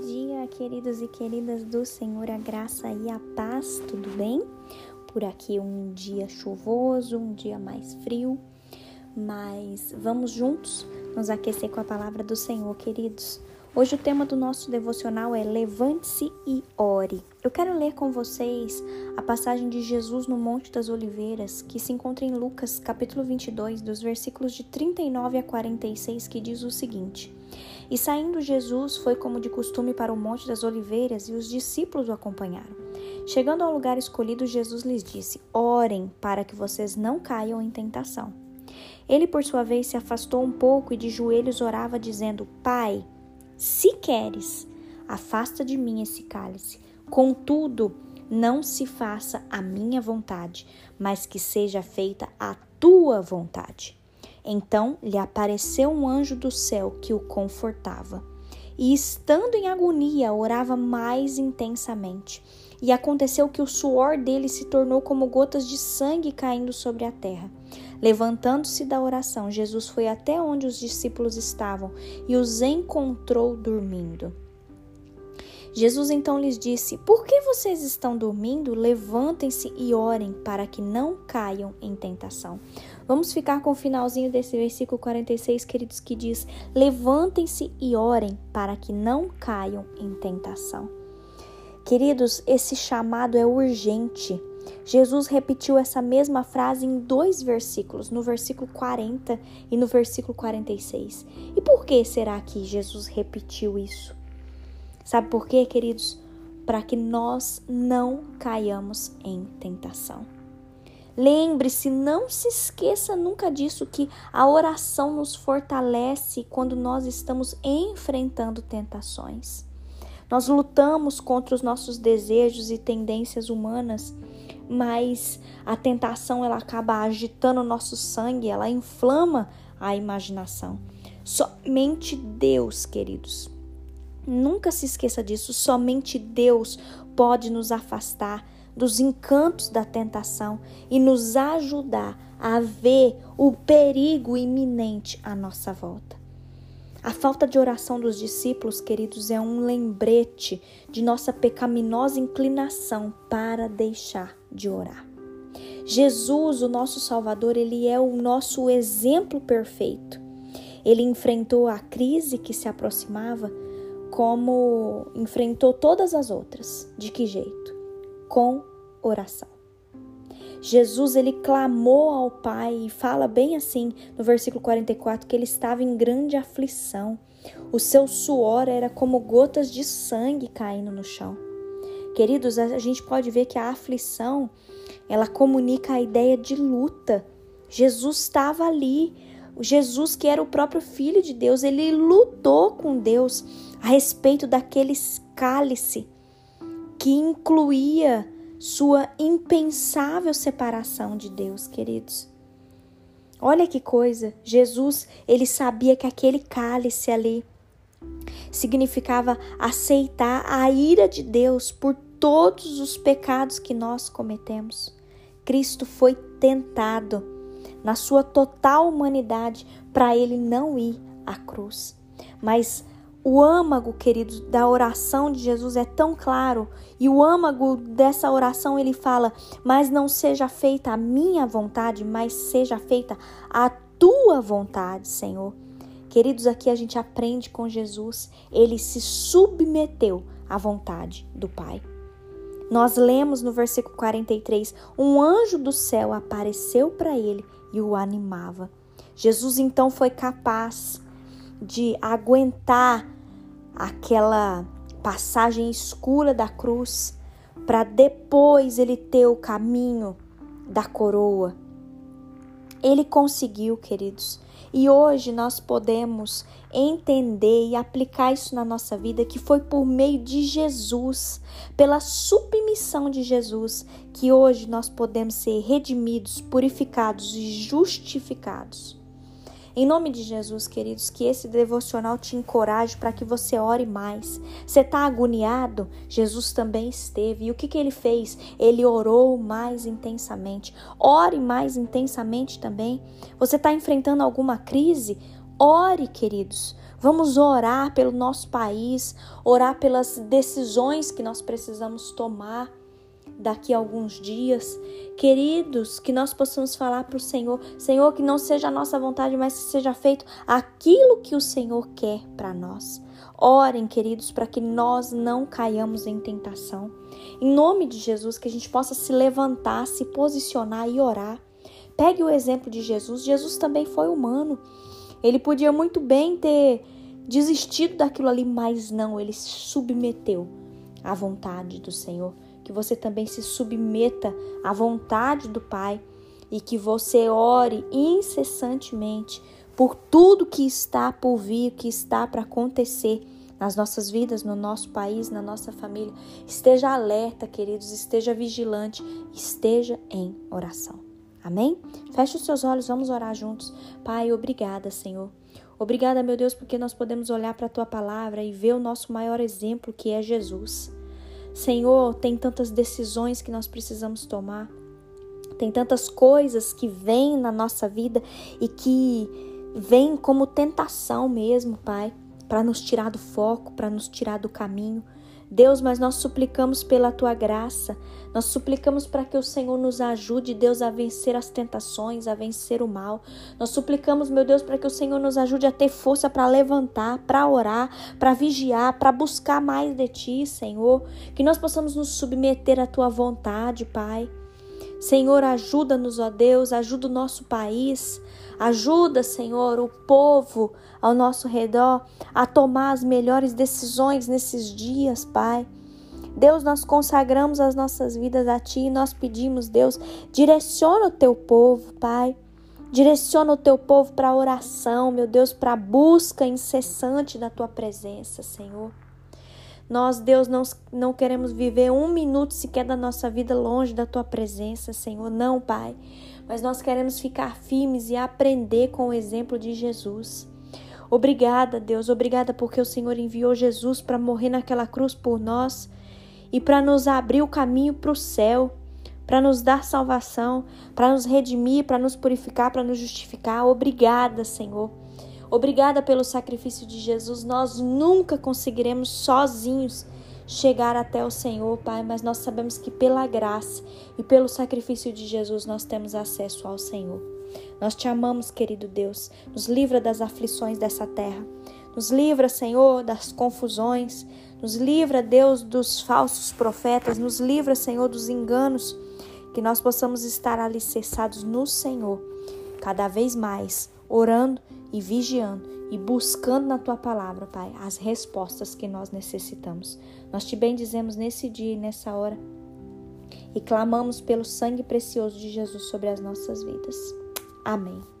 dia, queridos e queridas do Senhor, a graça e a paz, tudo bem? Por aqui um dia chuvoso, um dia mais frio, mas vamos juntos nos aquecer com a palavra do Senhor, queridos. Hoje o tema do nosso devocional é Levante-se e ore. Eu quero ler com vocês a passagem de Jesus no Monte das Oliveiras, que se encontra em Lucas, capítulo 22, dos versículos de 39 a 46, que diz o seguinte: E saindo Jesus foi como de costume para o Monte das Oliveiras, e os discípulos o acompanharam. Chegando ao lugar escolhido, Jesus lhes disse: Orem para que vocês não caiam em tentação. Ele, por sua vez, se afastou um pouco e de joelhos orava, dizendo: Pai, se queres, afasta de mim esse cálice. Contudo, não se faça a minha vontade, mas que seja feita a tua vontade. Então lhe apareceu um anjo do céu que o confortava. E estando em agonia, orava mais intensamente. E aconteceu que o suor dele se tornou como gotas de sangue caindo sobre a terra. Levantando-se da oração, Jesus foi até onde os discípulos estavam e os encontrou dormindo. Jesus então lhes disse: Por que vocês estão dormindo? Levantem-se e orem para que não caiam em tentação. Vamos ficar com o finalzinho desse versículo 46, queridos, que diz: Levantem-se e orem para que não caiam em tentação. Queridos, esse chamado é urgente. Jesus repetiu essa mesma frase em dois versículos, no versículo 40 e no versículo 46. E por que será que Jesus repetiu isso? Sabe por quê, queridos? Para que nós não caiamos em tentação. Lembre-se, não se esqueça nunca disso que a oração nos fortalece quando nós estamos enfrentando tentações. Nós lutamos contra os nossos desejos e tendências humanas mas a tentação ela acaba agitando o nosso sangue, ela inflama a imaginação. Somente Deus, queridos. Nunca se esqueça disso, somente Deus pode nos afastar dos encantos da tentação e nos ajudar a ver o perigo iminente à nossa volta. A falta de oração dos discípulos, queridos, é um lembrete de nossa pecaminosa inclinação para deixar de orar. Jesus, o nosso Salvador, ele é o nosso exemplo perfeito. Ele enfrentou a crise que se aproximava como enfrentou todas as outras. De que jeito? Com oração. Jesus ele clamou ao Pai e fala bem assim no versículo 44 que ele estava em grande aflição. O seu suor era como gotas de sangue caindo no chão. Queridos, a gente pode ver que a aflição, ela comunica a ideia de luta. Jesus estava ali, Jesus que era o próprio filho de Deus, ele lutou com Deus a respeito daquele cálice que incluía sua impensável separação de Deus, queridos. Olha que coisa, Jesus, ele sabia que aquele cálice ali significava aceitar a ira de Deus por todos os pecados que nós cometemos. Cristo foi tentado na sua total humanidade para ele não ir à cruz, mas o âmago, queridos, da oração de Jesus é tão claro, e o âmago dessa oração ele fala: Mas não seja feita a minha vontade, mas seja feita a tua vontade, Senhor. Queridos, aqui a gente aprende com Jesus, ele se submeteu à vontade do Pai. Nós lemos no versículo 43: um anjo do céu apareceu para ele e o animava. Jesus então foi capaz de aguentar aquela passagem escura da cruz para depois ele ter o caminho da coroa. Ele conseguiu, queridos. E hoje nós podemos entender e aplicar isso na nossa vida que foi por meio de Jesus, pela submissão de Jesus, que hoje nós podemos ser redimidos, purificados e justificados. Em nome de Jesus, queridos, que esse devocional te encoraje para que você ore mais. Você está agoniado? Jesus também esteve. E o que, que ele fez? Ele orou mais intensamente. Ore mais intensamente também. Você está enfrentando alguma crise? Ore, queridos. Vamos orar pelo nosso país, orar pelas decisões que nós precisamos tomar daqui a alguns dias. Queridos, que nós possamos falar para o Senhor: Senhor, que não seja a nossa vontade, mas que seja feito aquilo que o Senhor quer para nós. Orem, queridos, para que nós não caiamos em tentação. Em nome de Jesus, que a gente possa se levantar, se posicionar e orar. Pegue o exemplo de Jesus. Jesus também foi humano. Ele podia muito bem ter desistido daquilo ali, mas não, ele se submeteu à vontade do Senhor. Que você também se submeta à vontade do Pai e que você ore incessantemente por tudo que está por vir, que está para acontecer nas nossas vidas, no nosso país, na nossa família. Esteja alerta, queridos, esteja vigilante, esteja em oração. Amém? Feche os seus olhos, vamos orar juntos. Pai, obrigada, Senhor. Obrigada, meu Deus, porque nós podemos olhar para a tua palavra e ver o nosso maior exemplo, que é Jesus. Senhor, tem tantas decisões que nós precisamos tomar. Tem tantas coisas que vêm na nossa vida e que vem como tentação mesmo, Pai, para nos tirar do foco, para nos tirar do caminho. Deus, mas nós suplicamos pela tua graça, nós suplicamos para que o Senhor nos ajude, Deus, a vencer as tentações, a vencer o mal. Nós suplicamos, meu Deus, para que o Senhor nos ajude a ter força para levantar, para orar, para vigiar, para buscar mais de ti, Senhor. Que nós possamos nos submeter à tua vontade, Pai. Senhor, ajuda-nos, ó Deus, ajuda o nosso país, ajuda, Senhor, o povo ao nosso redor a tomar as melhores decisões nesses dias, Pai. Deus, nós consagramos as nossas vidas a Ti e nós pedimos, Deus, direciona o Teu povo, Pai. Direciona o Teu povo para a oração, meu Deus, para a busca incessante da Tua presença, Senhor. Nós, Deus, não, não queremos viver um minuto sequer da nossa vida longe da tua presença, Senhor. Não, Pai. Mas nós queremos ficar firmes e aprender com o exemplo de Jesus. Obrigada, Deus. Obrigada porque o Senhor enviou Jesus para morrer naquela cruz por nós e para nos abrir o caminho para o céu, para nos dar salvação, para nos redimir, para nos purificar, para nos justificar. Obrigada, Senhor. Obrigada pelo sacrifício de Jesus. Nós nunca conseguiremos sozinhos chegar até o Senhor, Pai, mas nós sabemos que pela graça e pelo sacrifício de Jesus nós temos acesso ao Senhor. Nós te amamos, querido Deus. Nos livra das aflições dessa terra. Nos livra, Senhor, das confusões. Nos livra, Deus, dos falsos profetas. Nos livra, Senhor, dos enganos. Que nós possamos estar alicerçados no Senhor, cada vez mais, orando e vigiando e buscando na tua palavra, Pai, as respostas que nós necessitamos. Nós te bendizemos nesse dia e nessa hora e clamamos pelo sangue precioso de Jesus sobre as nossas vidas. Amém.